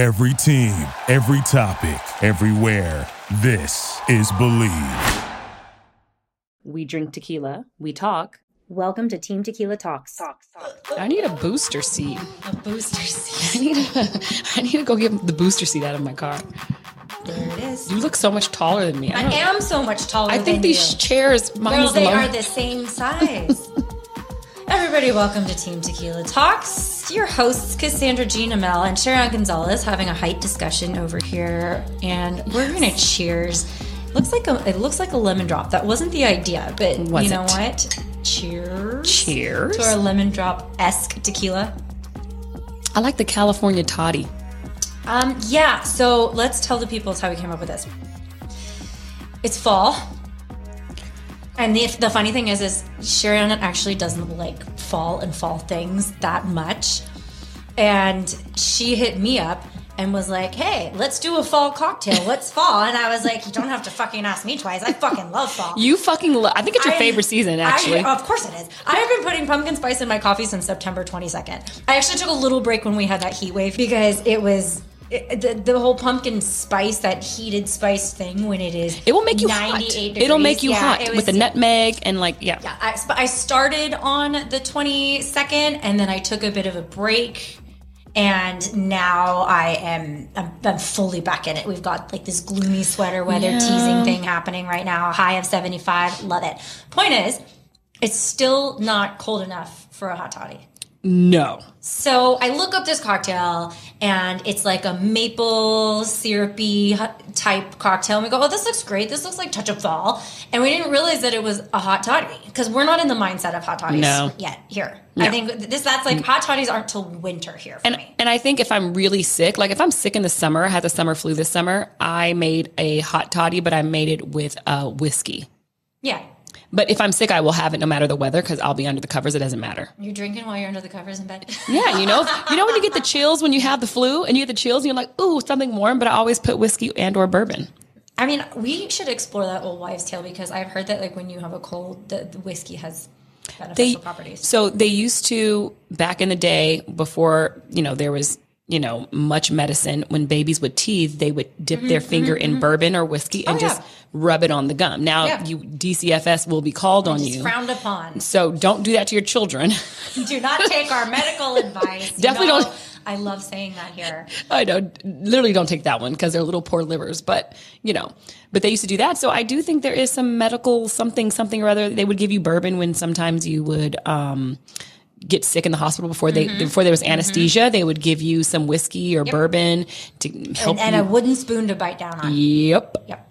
Every team, every topic, everywhere. This is Believe. We drink tequila, we talk. Welcome to Team Tequila Talks. I need a booster seat. A booster seat. I need a, I need to go get the booster seat out of my car. There it is. You look so much taller than me. I don't- am so much taller I than think these you. chairs, mine Girl, they mo- are the same size. Everybody, welcome to Team Tequila Talks. Your hosts, Cassandra Jean Amell and Sharon Gonzalez, having a height discussion over here, and we're gonna cheers. Looks like a it looks like a lemon drop. That wasn't the idea, but Was you know it? what? Cheers. Cheers. to our lemon drop esque tequila. I like the California toddy. Um, yeah, so let's tell the people how we came up with this. It's fall. And the, the funny thing is, is Sharon actually doesn't like fall and fall things that much. And she hit me up and was like, hey, let's do a fall cocktail. What's fall? And I was like, you don't have to fucking ask me twice. I fucking love fall. You fucking, love. I think it's your I- favorite season, I- actually. of course it is. I have been putting pumpkin spice in my coffee since September 22nd. I actually took a little break when we had that heat wave because it was it, the, the whole pumpkin spice, that heated spice thing when it is it will make you 98 hot. degrees. It'll make you Yeah, hot it with the nutmeg and like, yeah. Yeah, I, I started on the 22nd and then I took a bit of a break. And now I am I'm, I'm fully back in it. We've got like this gloomy sweater weather Yeah. teasing thing happening right now. High of 75. Love it. Point is, it's still not cold enough for a hot toddy. No. So I look up this cocktail and it's like a maple syrupy type cocktail. And we go, oh, this looks great. This looks like touch of fall. And we didn't realize that it was a hot toddy because we're not in the mindset of hot toddies No. yet here. I think this that's like hot toddies aren't till winter here for And, me. and I think if I'm really sick, like if I'm sick in the summer, I had the summer flu this summer, I made a hot toddy, but I made it with uh, whiskey. Yeah. But if I'm sick, I will have it no matter the weather because I'll be under the covers. It doesn't matter. You're drinking while you're under the covers in bed. Yeah, you know, you know when you get the chills when you have the flu and you get the chills and you're like, ooh, something warm. But I always put whiskey and or bourbon. I mean, we should explore that old wives' tale because I've heard that like when you have a cold, the, the whiskey has beneficial They properties. so they used to back in the day before you know there was you know much medicine. When babies would teeth, they would dip their finger in bourbon or whiskey and Mm-hmm, Oh, just yeah. rub it on the gum. Now Yeah. you DCFS will be called on you. frowned upon. So don't do that to your children. Do not take our medical advice. Definitely don't- I love saying that here. I know, literally don't take that one because they're little poor livers, but you know, but they used to do that. So I do think there is some medical something, something or other. They would give you bourbon when sometimes you would, um, get sick in the hospital before they, Mm-hmm. before there was anesthesia, they would give you some whiskey or bourbon to help And, and a wooden spoon to bite down on. yep. Yep.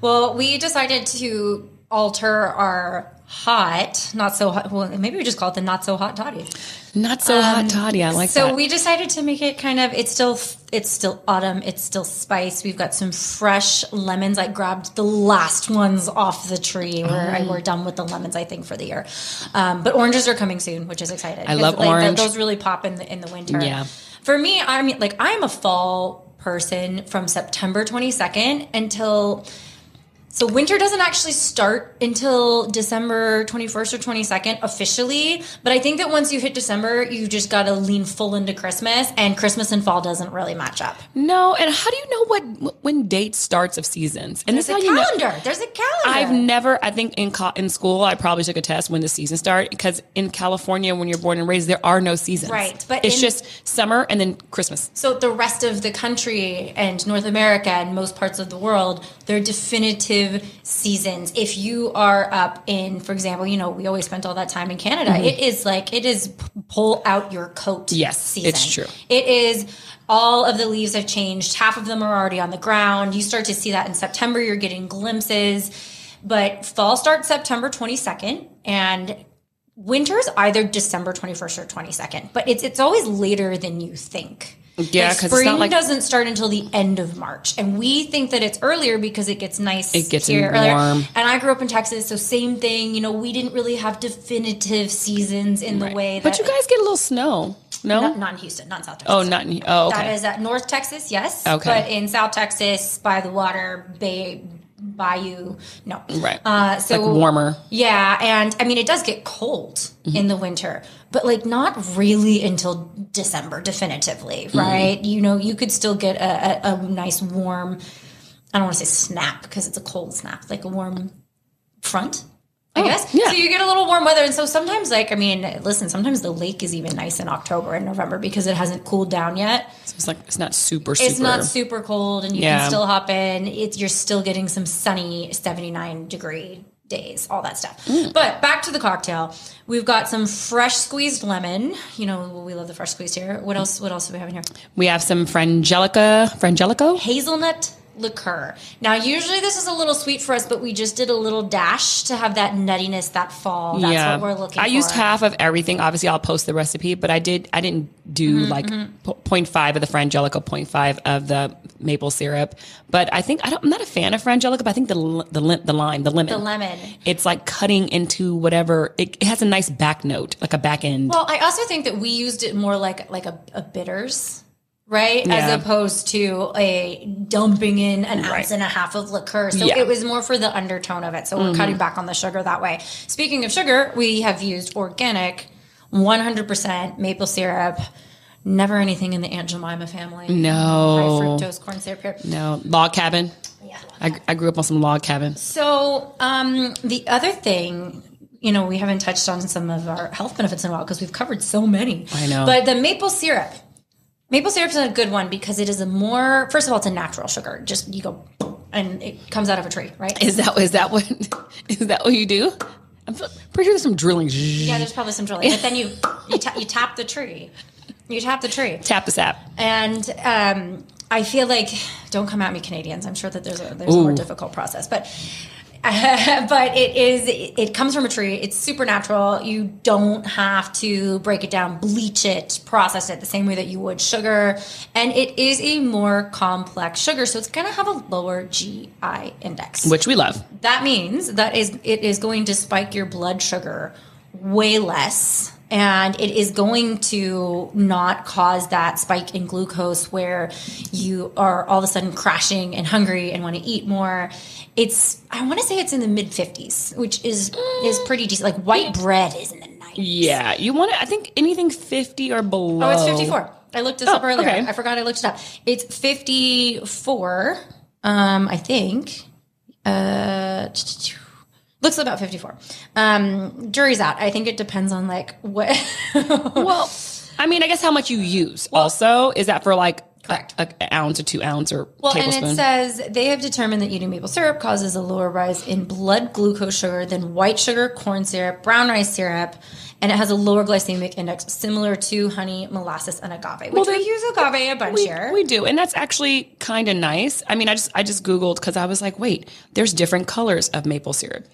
Well, we decided to alter our hot, not so hot. Well, maybe we just call it the not so hot toddy. Not so hot toddy. I like Um, so that. we decided to make it kind of. It's still. It's still autumn. It's still spice. We've got some fresh lemons. I grabbed the last ones off the tree. We're I, Oh. we're done with the lemons. I think for the year, um, but oranges are coming soon, which is excited. I love like, orange. those really pop in the in the winter. Yeah. For me, I mean, like I'm a fall person from September 22nd until. So winter doesn't actually start until December 21st or 22nd officially, but I think that once you hit December, you just got to lean full into Christmas and Christmas and fall doesn't really match up. no. And how do you know what, when date starts of seasons? And There's this a is how you know. calendar. There's a calendar. I've never. I think in co- in school, I probably took a test when the season start because in California, when you're born and raised, there are no seasons. Right, but it's in- just summer and then Christmas. So the rest of the country and North America and most parts of the world, they're definitive seasons. If you are up in, for example, you know, we always spent all that time in Canada. It is like it is pull out your coat. Mm-hmm. Yes, season. it's true. It is all of the leaves have changed. Half of them are already on the ground. You start to see that in September. You're getting glimpses, but fall starts September 22nd and winter's either December 21st or 22nd, but it's it's always later than you think. Yeah, Like, 'cause it's spring like- doesn't start until the end of March, and we think that it's earlier because it gets nice. It gets here warm. earlier. And I grew up in Texas, so same thing. You know, we didn't really have definitive seasons in the way that. But you guys get a little snow. No. not, not in Houston, not in South oh, Texas. oh, not in. Oh, okay. That is at North Texas, yes. Okay. But in South Texas, by the water, Bay, bayou. No, Right. Uh, so Like warmer. Yeah, and I mean it does get cold Mm-hmm. in the winter, but like not really until December, definitively, Mm-hmm. right? You know, you could still get a, a, a nice warm. I don't want to say snap because it's a cold snap, like a warm front. I guess. Oh, yeah. So you get a little warm weather, and so sometimes, like, I mean, listen, sometimes the lake is even nice in October and November because it hasn't cooled down yet. So it's like it's not super super. It's not super cold, and you Yeah. can still hop in. It's you're still getting some sunny, seventy nine degree days, all that stuff. Mm. But back to the cocktail, we've got some fresh squeezed lemon. You know, we love the fresh squeezed here. What else? What else do we have in here? we have some frangelica, frangelico. Hazelnut liqueur. Now, usually this is a little sweet for us, but we just did a little dash to have that nuttiness, that fall. That's yeah, what we're looking for. I for. used half of everything. Obviously, I'll post the recipe, but I did. I didn't do Mm-hmm, like po- 0.5 of the frangelico, 0.5 of the maple syrup. But I think I don't, I'm not a fan of frangelico, but I think the the the lime, the lemon, the lemon. it's like cutting into whatever. It, it has a nice back note, like a back end. Well, I also think that we used it more like like a, a bitters, right? Yeah. As opposed to a dumping in an ounce Right. and a half of liqueur. So Yeah. Mm-hmm. it was more for the undertone of it. So we're cutting back on the sugar that way. Speaking of sugar, we have used organic, 100% maple syrup. Never anything in the Aunt Jemima family. High no, fructose corn syrup here. no log cabin. Yeah. I, I grew up on some log cabin. So um, the other thing, you know, we haven't touched on some of our health benefits in a while because we've covered so many. I know. But the maple syrup, maple syrup is a good one because it is a more. First of all, it's a natural sugar. Just you go, and it comes out of a tree, right? Is that is that what is that what you do? I'm pretty sure there's some drilling. yeah, there's probably some drilling, but then you you, ta- you tap the tree. You tap the tree, Tap the sap. and um, I feel like don't come at me, Canadians. I'm sure that there's a there's a more difficult process, but but it is it comes from a tree. It's supernatural. You don't have to break it down, bleach it, process it the same way that you would sugar, and it is a more complex sugar, so it's going to have a lower GI index. which we love. That means that is it is going to spike your blood sugar way less and it is going to not cause that spike in glucose where you are all of a sudden crashing and hungry and want to eat more. It's I want to say it's in the mid 50s, which is is pretty decent. Like white bread is in the 90s. Yeah, you want to. I think anything 50 or below. Oh, it's 54. I looked this Oh, up earlier. okay. I forgot I looked it up. It's 54, um, I think. Uh, looks about 54. Um, jury's out. I think it depends on like what. Well, I mean, I guess how much you use. also, is that for like Correct. a, a ounce or two ounce or Well, tablespoon? and it says they have determined that eating maple syrup causes a lower rise in blood glucose sugar than white sugar, corn syrup, brown rice syrup, and it has a lower glycemic index similar to honey, molasses, and agave. Which then- we use agave a bunch we, here. we do, and that's actually kind of nice. I mean, I just I just googled because I was like, wait, there's different colors of maple syrup,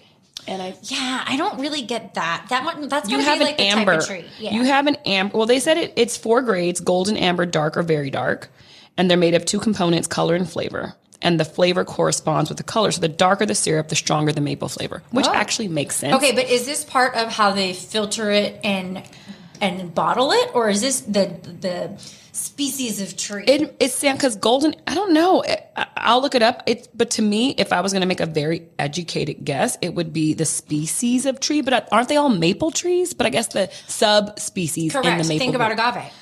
and I yeah, I don't really get that. That one, that's you have be an like amber. type of tree. Yeah. You have an amber. Well, they said it, it's four grades: golden, amber, dark, or very dark, and they're made of two components: color and flavor. And the flavor corresponds with the color. So the darker the syrup, the stronger the maple flavor, which Oh. actually makes sense. Okay, but is this part of how they filter it and and bottle it, or is this the the species of tree? It, it's because golden. I don't know. I, I'll look it up. It's but to me, if I was going to make a very educated guess, it would be the species of tree. But aren't they all maple trees? But I guess the subspecies in Correct. the maple. Think about group. agave.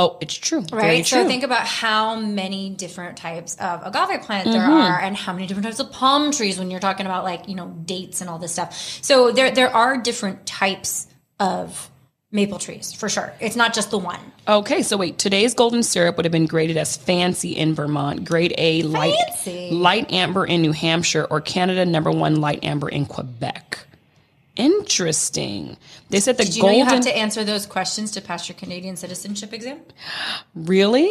Oh, it's true. Right. true. So think about how many different types of agave plant there Mm-hmm. are and how many different types of palm trees when you're talking about like, you know, dates and all this stuff. So there there are different types of maple trees for sure. It's not just the one. Okay, so wait. Today's golden syrup would have been graded as fancy in Vermont, grade A light Fancy. light amber in New Hampshire, or Canada number one light amber in Quebec. Interesting. They said the Do you know you have to answer those questions to pass your Canadian citizenship exam? really?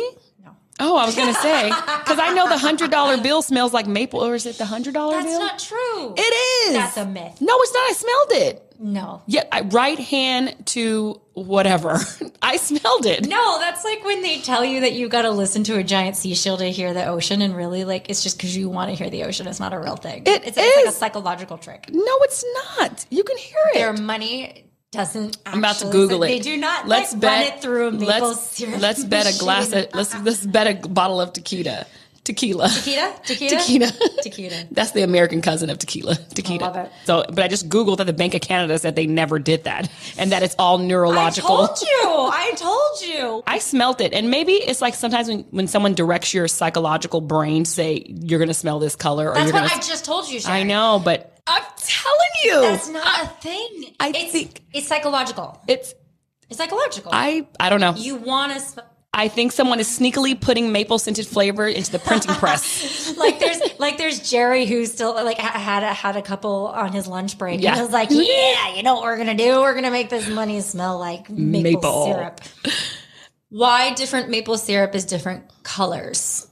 Oh, I was gonna say because I know the hundred dollar bill smells like maple, or is it the hundred dollar bill? That's not true. it is. That's a myth. No, it's not. I smelled it. No. Yeah, I, right hand to whatever. I smelled it. No, that's like when they tell you that you got to listen to a giant seashell to hear the ocean, and really, like, it's just because you want to hear the ocean. It's not a real thing. It it's, it's like a psychological trick. No, it's not. You can hear it. Their money doesn't. I'm about to Google it. They do not. Let's like, bet run it through a maple let's, syrup. Let's bet a glass. Of, let's let's bet a bottle of tequila. Tequila. Tequila? Tequila? Tequila. Tequila. That's the American cousin of tequila. Tequila. love it. So, but I just googled that the Bank of Canada said they never did that, and that it's all neurological. I told you. I told you. I smelt it, and maybe it's like sometimes when, when someone directs your psychological brain, to say you're going to smell this color, or That's you're what going I just told you, Sharon. I know, but I'm telling you, That's not a thing. I it's, think- it's psychological. it's. It's psychological. I I don't know. you want to smell. I think someone is sneakily putting maple scented flavor into the printing press. like there's like there's Jerry who's still like had a, had a couple on his lunch break. Yeah. And was like, yeah, you know what we're gonna do? We're gonna make this money smell like maple, Maple. syrup. Why different maple syrup is different colors?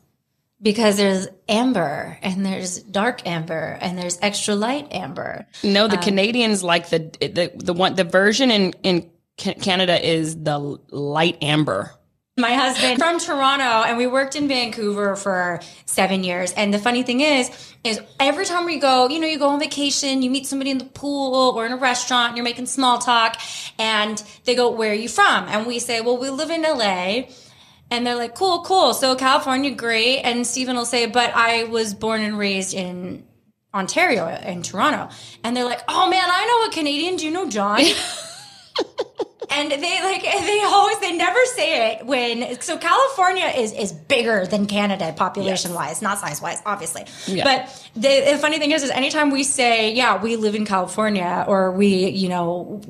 Because there's amber and there's dark amber and there's extra light amber. No, Um, the Canadians like the the the one the version in in Canada is the light amber. My husband from Toronto, and we worked in Vancouver for seven years. And the funny thing is, is every time we go, you know, you go on vacation, you meet somebody in the pool or in a restaurant, and you're making small talk, and they go, "Where are you from?" And we say, "Well, we live in LA." And they're like, "Cool, cool. So California, great." And Stephen will say, "But I was born and raised in Ontario, in Toronto." And they're like, "Oh man, I know a Canadian. Do you know John?" and they like they always they never say it when so California is is bigger than Canada population wise, not size wise, obviously. Yeah. But the, the funny thing is, is anytime we say, yeah, we live in California, or we, you know,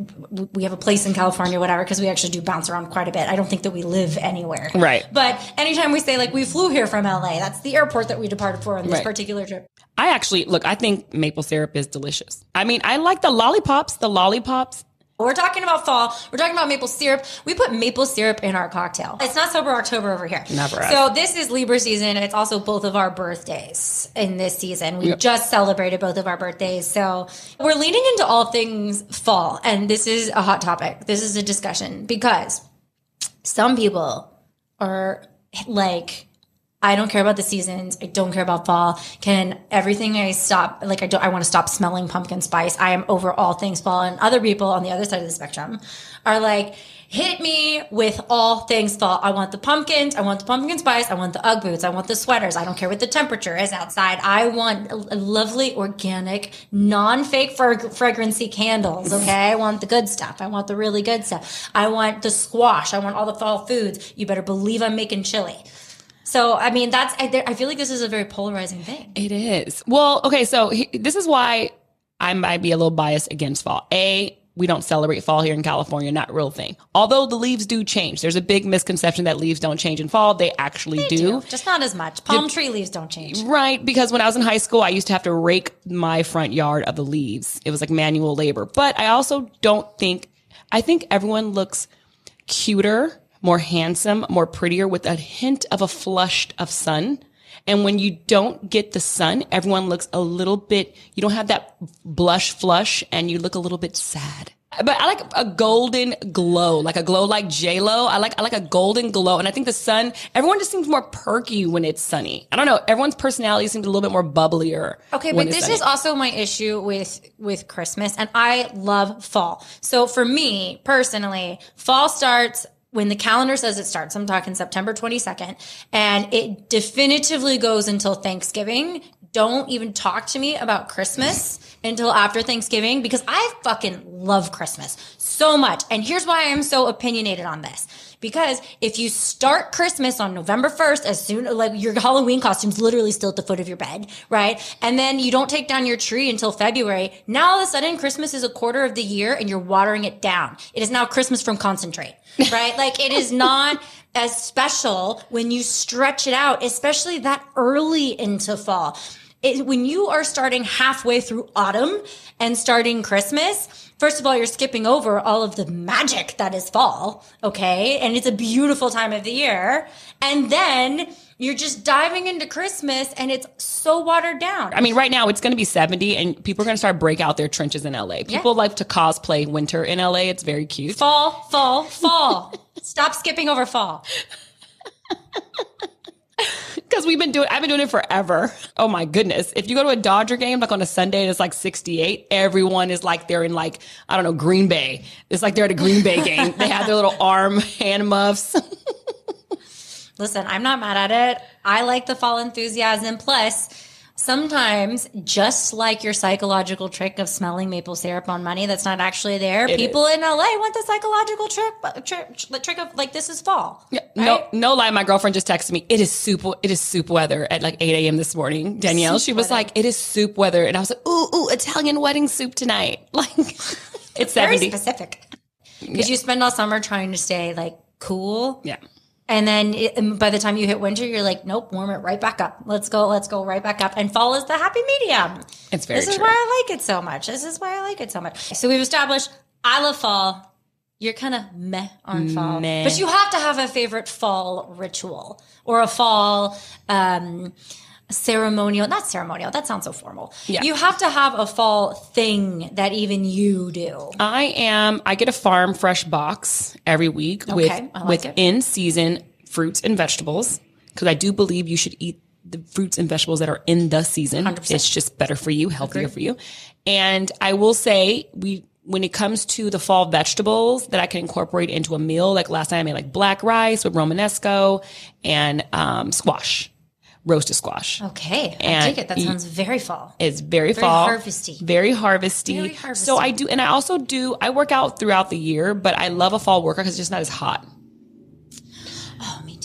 we have a place in California, whatever, because we actually do bounce around quite a bit. I don't think that we live anywhere, Right. But anytime we say like we flew here from LA, that's the airport that we departed for on this Right. particular trip. I actually look. I think maple syrup is delicious. I mean, I like the lollipops. The lollipops. We're talking about fall. We're talking about maple syrup. We put maple syrup in our cocktail. It's not sober October over here. Never. So this is Libra season. It's also both of our birthdays in this season. We just celebrated both of our birthdays. So we're leaning into all things fall. And this is a hot topic. This is a discussion because some people are like, I don't care about the seasons. I don't care about fall. Can everything I stop like I don't I want to stop smelling pumpkin spice. I am over all things fall. And other people on the other side of the spectrum are like, hit me with all things fall. I want the pumpkins. I want the pumpkin spice. I want the UGG boots. I want the sweaters. I don't care what the temperature is outside. I want lovely, organic, non-fake frag- fragrancy candles. Okay. I want the good stuff. I want the really good stuff. I want the squash. I want all the fall foods. You better believe I'm making chili. So, I mean, that's, I, I feel like this is a very polarizing thing. It is. Well, okay, so he, this is why I might be a little biased against fall. A, we don't celebrate fall here in California, not real thing. Although the leaves do change. There's a big misconception that leaves don't change in fall. They actually do. Just not as much. Palm tree leaves don't change. Right, because when I was in high school, I used to have to rake my front yard of the leaves. It was like manual labor. But I also don't think, I think everyone looks cuter, more handsome, more prettier with a hint of a flush of sun. And when you don't get the sun, everyone looks a little bit, you don't have that blush flush and you look a little bit sad. But I like a golden glow, like a glow like J Lo. I like I like a golden glow, and I think the sun. Everyone just seems more perky when it's sunny. I don't know. Everyone's personality seems a little bit more bubblier. Okay, but this sunny. is also my issue with with Christmas and I love fall. So for me personally, fall starts when the calendar says it starts. I'm talking September 22nd and it definitively goes until Thanksgiving. Don't even talk to me about Christmas until after Thanksgiving because I fucking love Christmas so much. And here's why I'm so opinionated on this. Because if you start Christmas on November 1st, as soon like your Halloween costume's literally still at the foot of your bed, right? And then you don't take down your tree until February. Now all of a sudden Christmas is a quarter of the year and you're watering it down. It is now Christmas from concentrate, right? like it is not as special when you stretch it out, especially that early into fall. It, when you are starting halfway through autumn and starting Christmas, first of all, you're skipping over all of the magic that is fall. Okay. And it's a beautiful time of the year. And then you're just diving into Christmas and it's so watered down. I mean, right now it's going to be 70 and people are going to start break out their trenches in LA. People like to cosplay winter in LA. It's very cute. fall, fall, fall. Stop skipping over fall. Because we've been doing, I've been doing it forever. Oh my goodness. If you go to a Dodger game, like on a Sunday and it's like 68, everyone is like they're in like, I don't know, Green Bay. It's like they're at a Green Bay game. They have their little arm hand muffs. Listen, I'm not mad at it. I like the fall enthusiasm. Plus, sometimes, just like your psychological trick of smelling maple syrup on money that's not actually there, It people in LA want the psychological trick, uh, trick, the trick of like, this is fall. Yeah, right? No, no lie. My girlfriend just texted me. It is soup. It is soup weather at like 8 a.m. this morning. Danielle, Soup she was weather. like, it is soup weather. And I was like, ooh, ooh, Italian wedding soup tonight. Like it's Very 70. specific. Because you spend all summer trying to stay like cool. Yeah. And then it, by the time you hit winter, you're like, nope, warm it right back up. Let's go, let's go right back up. And fall is the happy medium. It's very This is true. why I like it so much. This is why I like it so much. So we've established I love fall. You're kind of meh on fall, Meh. but you have to have a favorite fall ritual or a fall um, ceremonial. Not ceremonial. That sounds so formal. Yeah. You have to have a fall thing that even you do. I am. I get a farm fresh box every week with I like with in season fruits and vegetables because I do believe you should eat the fruits and vegetables that are in the season. 100%. It's just better for you, healthier for you. And I will say we when it comes to the fall vegetables that I can incorporate into a meal, like last time I made like black rice with Romanesco and um, squash, roasted squash. Okay, I And dig it. That sounds very fall. It's very, fall, harvesty. very harvesty. Very harvesty. So I do, and I also do. I work out throughout the year, but I love a fall workout because it's just not as hot.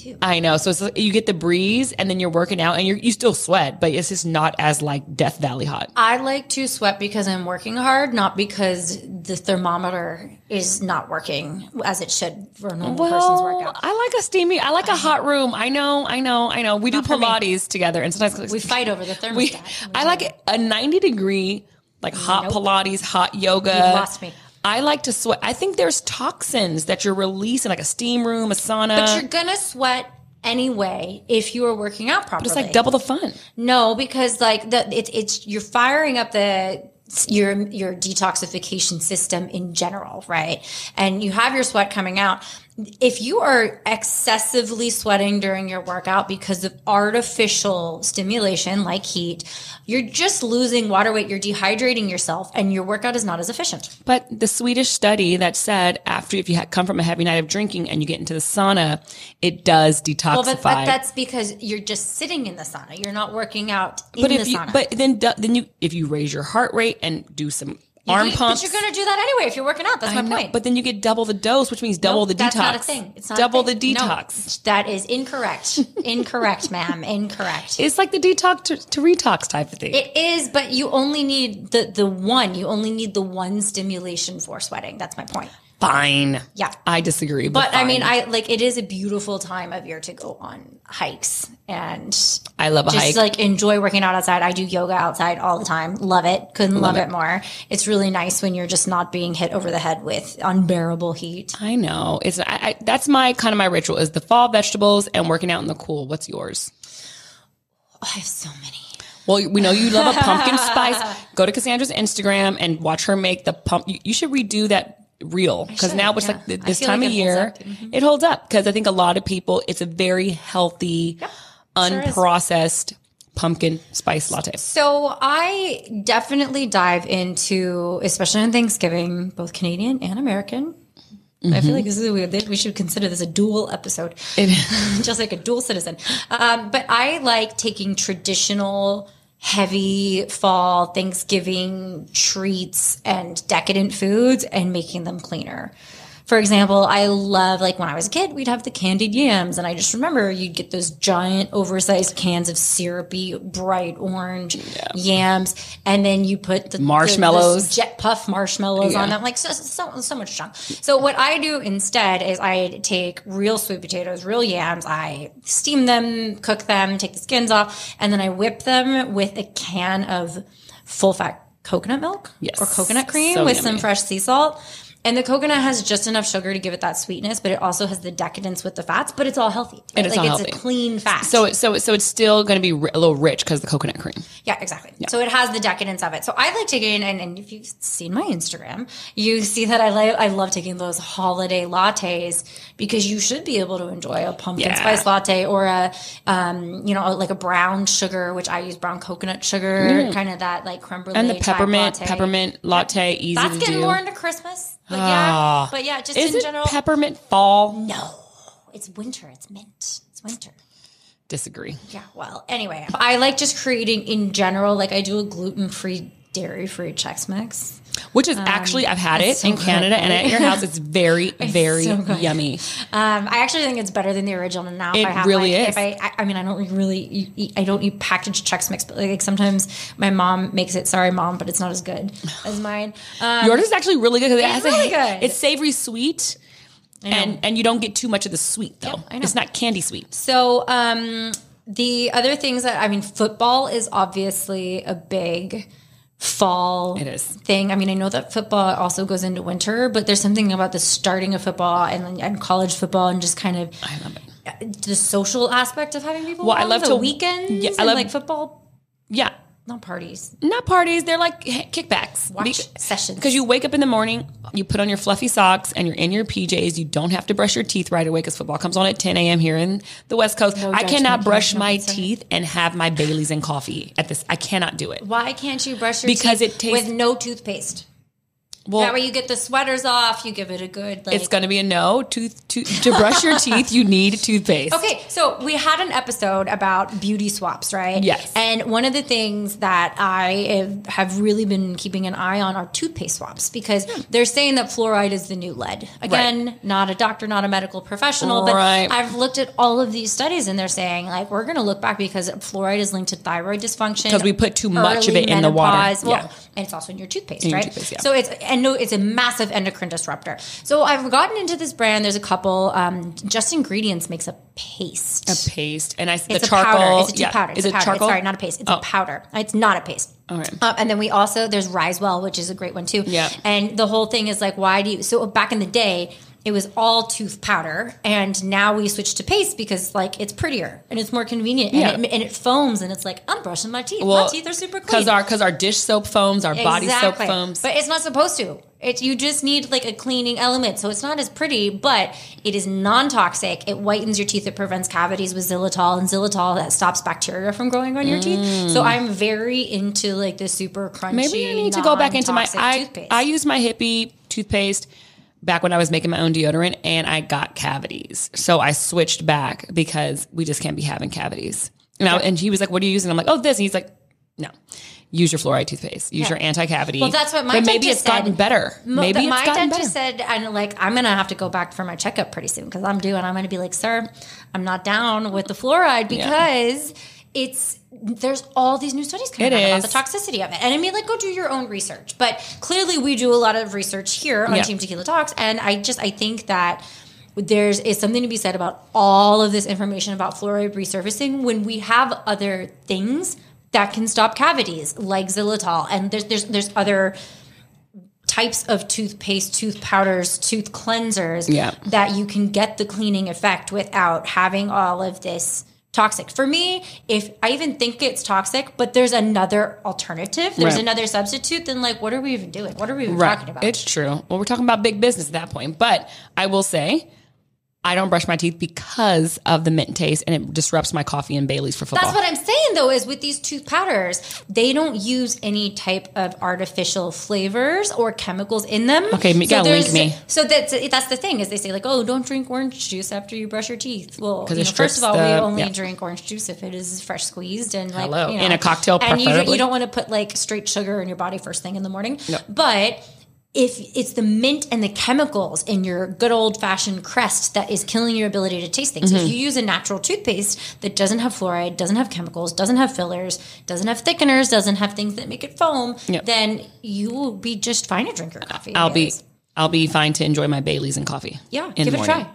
Too. I know. So it's, like you get the breeze, and then you're working out, and you you still sweat, but it's just not as like Death Valley hot. I like to sweat because I'm working hard, not because the thermometer is not working as it should for a normal person's workout. I like a steamy. I like a hot room. I know. I know. I know. We do for me. Pilates together, and sometimes We fight over the thermostat. we. I like a 90 degree, like hot Nope. Pilates, hot yoga. You've lost me. I like to sweat. I think there's toxins that you're releasing, like a steam room, a sauna. But you're gonna sweat anyway if you are working out properly. it's like double the fun. No, because like the it's it's you're firing up the your your detoxification system in general, right? And you have your sweat coming out. If you are excessively sweating during your workout because of artificial stimulation like heat, you're just losing water weight, you're dehydrating yourself and your workout is not as efficient. But the Swedish study that said after if you come from a heavy night of drinking and you get into the sauna, it does detoxify. Well, but, but that's because you're just sitting in the sauna. You're not working out in but the if you, sauna. but then then you if you raise your heart rate and do some arm You- pumps, But you're going to do that anyway if you're working out. That's I my know, point. But then you get double the dose, which means double Nope, the that's detox. not a thing. It's not a double the No, detox. that is incorrect. incorrect, ma'am. Incorrect. It's like the detox to, to retox type of thing. It is, but you only need the the one. You only need the one stimulation for sweating. That's my point. Fine. Yeah. I disagree. But, But I mean. I like it is a beautiful time of year to go on hikes and I love a just hike. like enjoy working out outside. I do yoga outside all the time. Love it. Couldn't love, Love it. it. more. It's really nice when you're just not being hit over the head with unbearable heat. I know. It's I, I, that's my kind of my ritual is the fall vegetables and working out in the cool. What's yours? Oh, I have so many. Well, we know you love a pumpkin spice. Go to Cassandra's Instagram and watch her make the pump. You, you should redo that reel because now it's yeah. like this time like of holds year. Mm-hmm. it holds up because I think a lot of people. It's a very healthy, Sure unprocessed pumpkin spice latte. So I definitely dive into, especially on Thanksgiving, both Canadian and American. I feel like this is a weird. We should consider this a dual episode, just like a dual citizen. Um, but I like taking traditional, heavy fall Thanksgiving treats and decadent foods and making them cleaner. For example, I love like when I was a kid, we'd have the candied yams, and I just remember you'd get those giant, oversized cans of syrupy, bright orange yams, and then you put the the- Marshmallows. those jet puff marshmallows on them, like so, so, so much junk. So what I do instead is I take real sweet potatoes, real yams, I steam them, cook them, take the skins off, and then I whip them with a can of full fat coconut milk Yes. or coconut cream So with yummy. some fresh sea salt. And the coconut has just enough sugar to give it that sweetness, but it also has the decadence with the fats, but it's all healthy. right? And it's like all it's healthy. a clean fat. So so so it's still going to be a little rich because the coconut cream. Yeah, exactly. So it has the decadence of it. So I like taking, and, and if you've seen my Instagram, you see that I like I love taking those holiday lattes because you should be able to enjoy a pumpkin Yeah. spice latte or a, um, you know, like a brown sugar, which I use brown coconut sugar, kind of that like creme brulee And the peppermint latte. peppermint latte, easy That's getting do. more into Christmas, but Ah. yeah, but yeah, just Is in it general. peppermint fall? no, it's winter. It's mint. It's It's winter. Disagree. Yeah, well, anyway, I like just creating in general, like I do a gluten free, dairy free Chex Mix. Which is actually, I've had it Um, so in Canada good, and at your house. It's very, very so yummy. Um, I actually think it's better than the original now. It if I have really like, is. If I, I, mean, I don't really eat, I don't eat packaged Chex Mix, but like sometimes my mom makes it. Sorry, mom, but it's not as good as mine. Um, Yours is actually really good because it it's has really a, good. It's savory sweet, and and you don't get too much of the sweet though. It's not candy sweet. So, um, the other things that I mean, football is obviously a big fall It is. thing. I mean, I know that football also goes into winter, but there's something about the starting of football and, and college football and just kind of I love it. the social aspect of having people. Well, I love the to- weekends. Yeah, I and love- like football, Yeah, not parties. not parties. They're like kickbacks. Watch sessions. Because you wake up in the morning, you put on your fluffy socks, and you're in your PJs. You don't have to brush your teeth right away because football comes on at 10 a.m. here in the West Coast. I cannot brush my teeth and have my Bailey's and coffee at this. I cannot do it. Why can't you brush your Because teeth it tastes- with no toothpaste? Well, that way you get the sweaters off. You give it a good. Like, it's going to be a no. Tooth, to, to brush your teeth, you need toothpaste. Okay, so we had an episode about beauty swaps, right? Yes. And one of the things that I have- really been keeping an eye on are toothpaste swaps because hmm. they're saying that fluoride is the new lead. Again, not a doctor, not a medical professional, but I've looked at all of these studies and they're saying like we're going to look back because fluoride is linked to thyroid dysfunction because we put too much of it in the water. Well, Yeah. and it's also in your toothpaste, In your right? toothpaste, yeah. So it's and no, it's a massive endocrine disruptor. So I've gotten into this brand. There's a couple. Um, Just Ingredients makes a paste. A paste. And I the It's charcoal. a powder. It's a tooth yeah. powder. It's Is a it powder. charcoal? It's, sorry, not a paste. It's Oh. a powder. It's not a paste. Okay. Um, and then we also there's Risewell, which is a great one too. Yeah. And the whole thing is like, why do you? So back in the day, it was all tooth powder, and now we switched to paste because like it's prettier and it's more convenient, Yeah. and, it, and it foams, and it's like I'm brushing my teeth. Well, my teeth are super clean. Because our because our dish soap foams, our body soap foams. But it's not supposed to. It, you just need like a cleaning element. So it's not as pretty, but it is non toxic. It whitens your teeth. It prevents cavities with xylitol, and xylitol that stops bacteria from growing on your teeth. So I'm very into like the super crunchy. Mm. Maybe I need to go back into my. I toothpaste. I used my hippie toothpaste back when I was making my own deodorant, and I got cavities. So I switched back because we just can't be having cavities. And, I, and he was like, "What are you using?" I'm like, "Oh, this." And he's like, "No." Use your fluoride toothpaste. Use Yeah. your anti-cavity. Well, that's what my. But maybe it's gotten better. Maybe that it's my gotten dentist better. said, and like I'm gonna have to go back for my checkup pretty soon because I'm due, and I'm gonna be like, sir, I'm not down with the fluoride because it's there's all these new studies coming It out about the toxicity of it. And I mean, like, go do your own research. But clearly, we do a lot of research here on Yeah. Team Tequila Talks, and I just I think that. There's is something to be said about all of this information about fluoride resurfacing when we have other things that can stop cavities, like xylitol, and there's there's there's other types of toothpaste, tooth powders, tooth cleansers Yeah. that you can get the cleaning effect without having all of this toxic. For me, if I even think it's toxic, but there's another alternative, there's Right. another substitute, then like what are we even doing? What are we even Right. talking about? It's true. Well, we're talking about big business at that point. But I will say, I don't brush my teeth because of the mint taste, and it disrupts my coffee and Bailey's for football. That's what I'm saying though, is with these tooth powders, they don't use any type of artificial flavors or chemicals in them. Okay, you gotta link me. So that's that's the thing is they say like, oh, don't drink orange juice after you brush your teeth. Well, you know, first of all, strips we only yeah. drink orange juice if it is fresh squeezed and like Hello. you know, In a cocktail, And you, you don't want to put like straight sugar in your body first thing in the morning. No. But if it's the mint and the chemicals in your good old fashioned crest that is killing your ability to taste things. Mm-hmm. If you use a natural toothpaste that doesn't have fluoride, doesn't have chemicals, doesn't have fillers, doesn't have thickeners, doesn't have things that make it foam, Yep. then you will be just fine to drink your coffee. I'll be. I'll be fine to enjoy my Bailey's and coffee. Yeah, give it a try.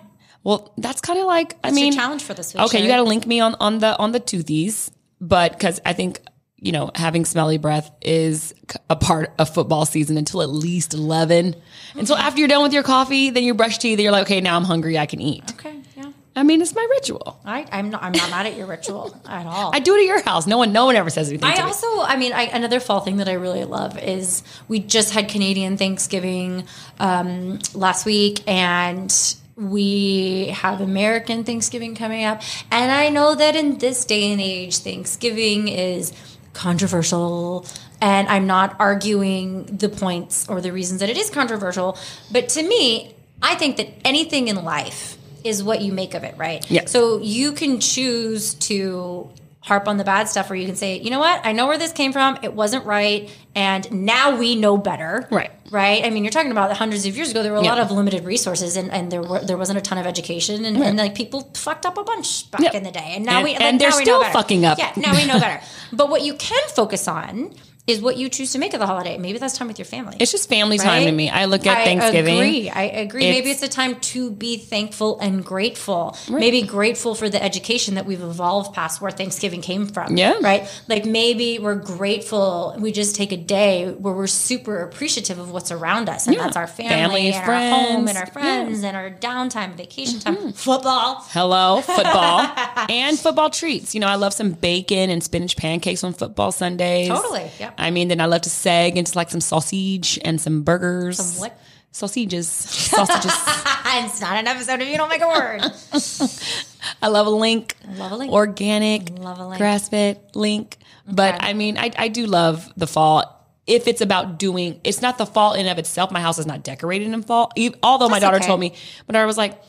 Well, that's kind of like I That's mean, challenge for this week, Okay, you got to link me on on the on the toothies, but because I think you know having smelly breath is a part of football season until at least eleven. And so after you're done with your coffee, then you brush teeth. and You're like, okay, now I'm hungry. I can eat. Okay, yeah. I mean, it's my ritual. I, I'm not. I'm not mad at your ritual at all. I do it at your house. No one, no one ever says anything. I to me. also, I mean, I, another fall thing that I really love is we just had Canadian Thanksgiving um, last week, and we have American Thanksgiving coming up. And I know that in this day and age, Thanksgiving is controversial. And I'm not arguing the points or the reasons that it is controversial. But to me, I think that anything in life is what you make of it, right? Yeah. So you can choose to harp on the bad stuff or you can say, you know what? I know where this came from. It wasn't right. And now we know better. Right. Right. I mean, you're talking about hundreds of years ago, there were a lot of limited resources and, and there were, there wasn't a ton of education and, and like people fucked up a bunch back Yeah. in the day. And now And- we, like, and they're still fucking up. Yeah. Now we know better. but what you can focus on is what you choose to make of the holiday. Maybe that's time with your family. It's just family time to me. I look at Thanksgiving. I Thanksgiving. agree. I agree. Maybe It's- it's a time to be thankful and grateful. Maybe grateful for the education that we've evolved past where Thanksgiving came from. Yeah. Right? Like maybe we're grateful. We just take a day where we're super appreciative of what's around us. And Yeah. that's our family, Family, and our home and our friends and our downtime, vacation time, mm-hmm. football. Hello, football and football treats. You know, I love some bacon and spinach pancakes on football Sundays. Totally, yep. I mean, then I love to seg into like some sausage and some burgers. Some what? Sausages. Sausages. it's not an episode if you don't make a word. I love a link. Love a link. Organic. Love a link. Grass fed link. But I mean, I, I do love the fall. If it's about doing, it's not the fall in of itself. My house is not decorated in fall. Although my daughter okay. told me, my daughter was like,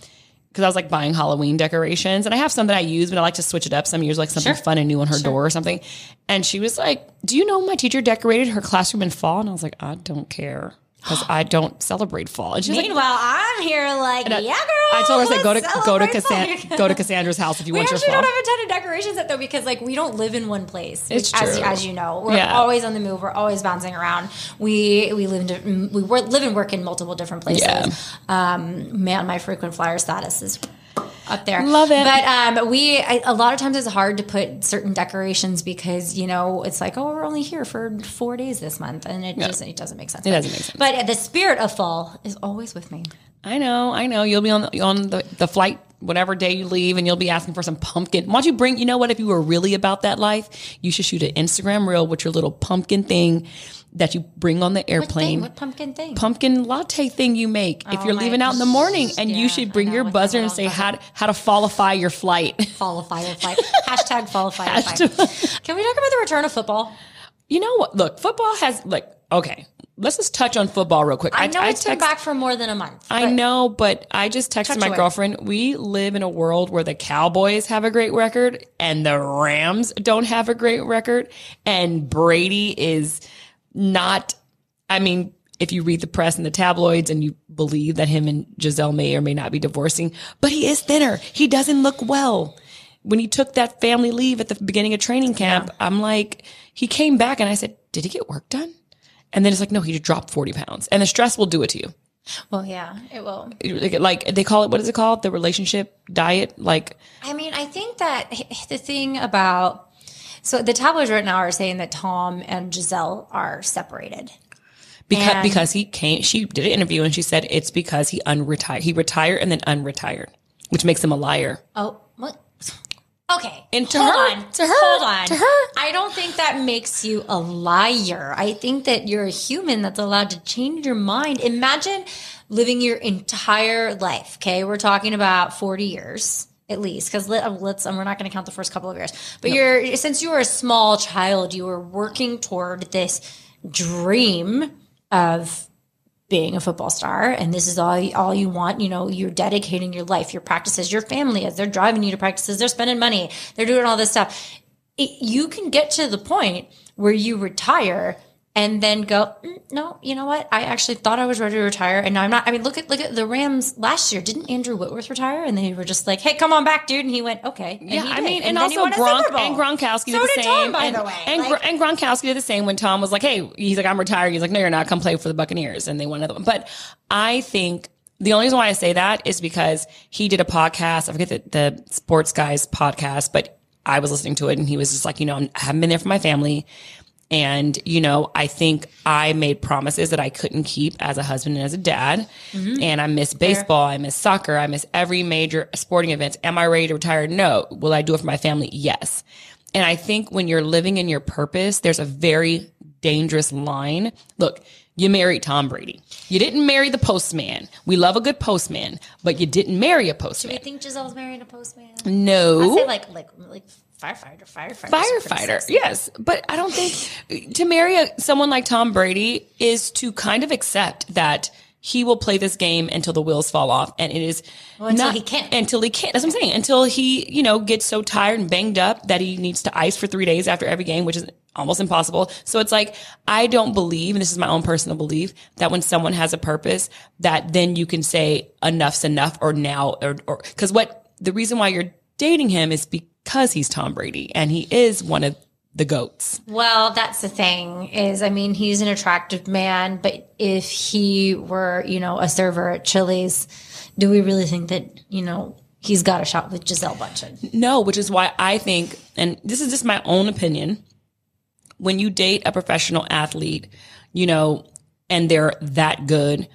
because I was like buying Halloween decorations, and I have some that I use, but I like to switch it up some years, like something Sure. fun and new on her door or something. And she was like, "Do you know my teacher decorated her classroom in fall?" And I was like, "I don't care because I don't celebrate fall." And she's like, Meanwhile, I'm here like, yeah, girl. I told her, I go to go to go to Cassandra's house if you We want your actually fall. don't have a ton of decorations up though because like we don't live in one place. It's as, true. as you know, we're Yeah. always on the move. We're always bouncing around. We we live in we work, live and work in multiple different places. Yeah. Um, man, my frequent flyer status is up there. Love it. But um, we I, a lot of times it's hard to put certain decorations because you know it's like oh we're only here for four days this month and it just it doesn't make sense. It doesn't make sense. But the spirit of fall is always with me. I know, I know. You'll be on the, on the, the flight whatever day you leave, and you'll be asking for some pumpkin. Why don't you bring? You know what? If you were really about that life, you should shoot an Instagram reel with your little pumpkin thing that you bring on the What airplane. thing? What pumpkin thing? Pumpkin latte thing you make if Oh you're leaving out in the morning, and Yeah, you should bring your buzzer and say how to, how to fallify your flight. Fall of fire fight. Hashtag fall of fire fight. Can we talk about the return of football? you know what? Look, football has like okay. Let's just touch on football real quick. I know it's been text- back for more than a month. I know, but I just texted my away. girlfriend. We live in a world where the Cowboys have a great record and the Rams don't have a great record. And Brady is not, I mean, if you read the press and the tabloids and you believe that him and Gisele may or may not be divorcing, but he is thinner. He doesn't look well. When he took that family leave at the beginning of training camp, I'm like, he came back and I said, Did he get work done? And then it's like, no, he just dropped 40 pounds. And the stress will do it to you Well, yeah, it will. like like, they call it what is it called the relationship diet like I mean, I think that the thing about so the tabloids right now are saying that Tom and Gisele are separated. because And- because he came she did an interview and she said it's because he unretired he retired and then unretired which makes him a liar Oh, what? Okay. And to hold her- on. to her- Hold on. to her. I don't think that makes you a liar. I think that you're a human that's allowed to change your mind. Imagine living your entire life. Okay. We're talking about 40 years. At least, because let, um, let's, and we're not going to count the first couple of years. But you're since you were a small child, you were working toward this dream of being a football star and this is all all you want you know you're dedicating your life your practices your family as they're driving you to practices they're spending money they're doing all this stuff it, you can get to the point where you retire and then go "Mm, no you know what? I actually thought i was ready to retire and now i'm not. I mean look at look at the rams last year. Didn't andrew whitworth retire? And they were just like hey come on back dude and he went okay. And yeah he i mean and, he also Gronk and Gronkowski so did the did same. Tom, by and, the way. and, Like- and Gronkowski did the same when Tom was like hey he's like I'm retiring. He's like no you're not. Come play for the Buccaneers and they won another one. But I think the only reason why I say that is because he did a podcast I forget the, the sports guys podcast but I was listening to it and he was just like you know I haven't been there for my family And, you know, I think I made promises that I couldn't keep as a husband and as a dad. Mm-hmm. And I miss baseball. I miss soccer. I miss every major sporting event. Am I ready to retire? No. Will I do it for my family? Yes. And I think when you're living in your purpose, there's a very dangerous line. Look, you married Tom Brady. You didn't marry the postman. We love a good postman, but you didn't marry a postman. Do you postman. think Gisele's marrying a postman? No. I say like like like firefighter, firefighter, firefighter. Yes, but I don't think to marry a, someone like Tom Brady is to kind of accept that he will play this game until the wheels fall off. And it is Well, until not- he can't. Until he can't. That's what I'm saying. Until he, you know, gets so tired and banged up that he needs to ice for three days after every game, which is almost impossible. So it's like, I don't believe, and this is my own personal belief, that when someone has a purpose, that then you can say enough's enough or now, or, or, cause what the reason why you're dating him is because he's Tom Brady and he is one of the goats. Well, that's the thing is, I mean, he's an attractive man, but if he were, you know, a server at Chili's, do we really think that, you know, he's got a shot with Gisele Bundchen? No, which is why I think, and this is just my own opinion, when you date a professional athlete, you know, and they're that good,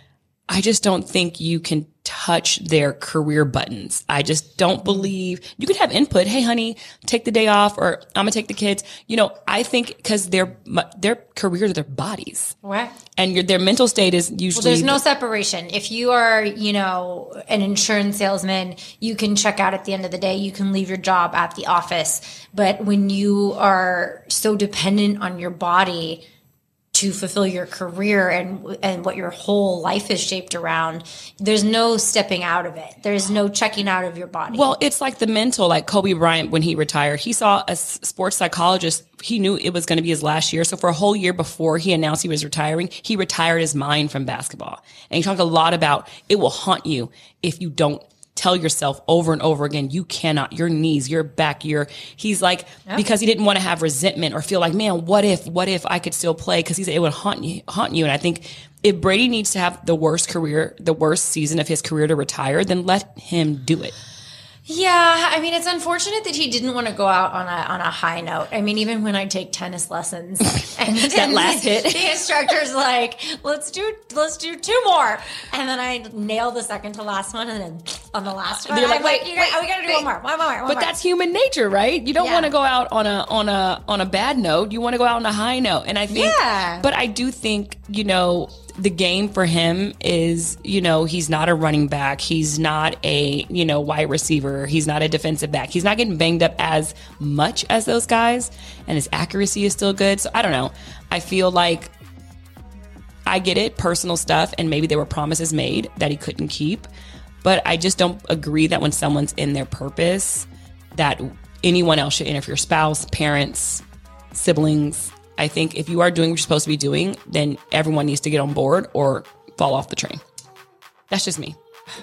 I just don't think you can touch their career buttons. I just don't mm-hmm. believe you could have input. Hey, honey, take the day off, or I'm gonna take the kids. You know, I think because their their careers are their bodies, Right. and your their mental state is usually. There's no separation. If you are, you know, an insurance salesman, you can check out at the end of the day. You can leave your job at the office. But when you are so dependent on your body to fulfill your career and and what your whole life is shaped around, there's no stepping out of it. There's no checking out of your body. Well, it's like the mental, like Kobe Bryant when he retired. He saw a sports psychologist. He knew it was going to be his last year. So for a whole year before he announced he was retiring, he retired his mind from basketball. And he talked a lot about it will haunt you if you don't tell yourself over and over again, you cannot, your knees, your back, your, he's like, because he didn't want to have resentment or feel like, man, what if, what if I could still play? Cause he said it would haunt you, haunt you. And I think if Brady needs to have the worst career, the worst season of his career to retire, then let him do it. Yeah, I mean, it's unfortunate that he didn't want to go out on a on a high note. I mean, even when I take tennis lessons, and That last hit. the instructor's like, "Let's do let's do two more," and then I nail the second to last one, and then on the last one, You're like, wait, wait, we got to do one more, one more, one But more. that's human nature, right? You don't Yeah. want to go out on a on a on a bad note. You want to go out on a high note. And I think Yeah. but I do think, you know, the game for him is, you know, he's not a running back. He's not a, you know, wide receiver. He's not a defensive back. He's not getting banged up as much as those guys and his accuracy is still good. So I don't know. I feel like I get it, personal stuff, and maybe there were promises made that he couldn't keep. But I just don't agree that when someone's in their purpose, that anyone else should interfere. Spouse, parents, siblings. I think if you are doing what you're supposed to be doing, then everyone needs to get on board or fall off the train. That's just me.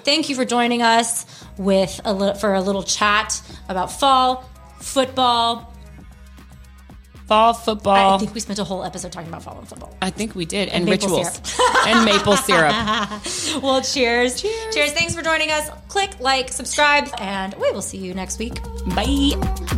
Thank you for joining us with a li- for a little chat about fall football. Fall football. I think we spent a whole episode talking about fall and football. I think we did. And, maple rituals. and maple syrup. Well, cheers. cheers. Cheers. Thanks for joining us. Click like, subscribe, and we will see you next week. Bye.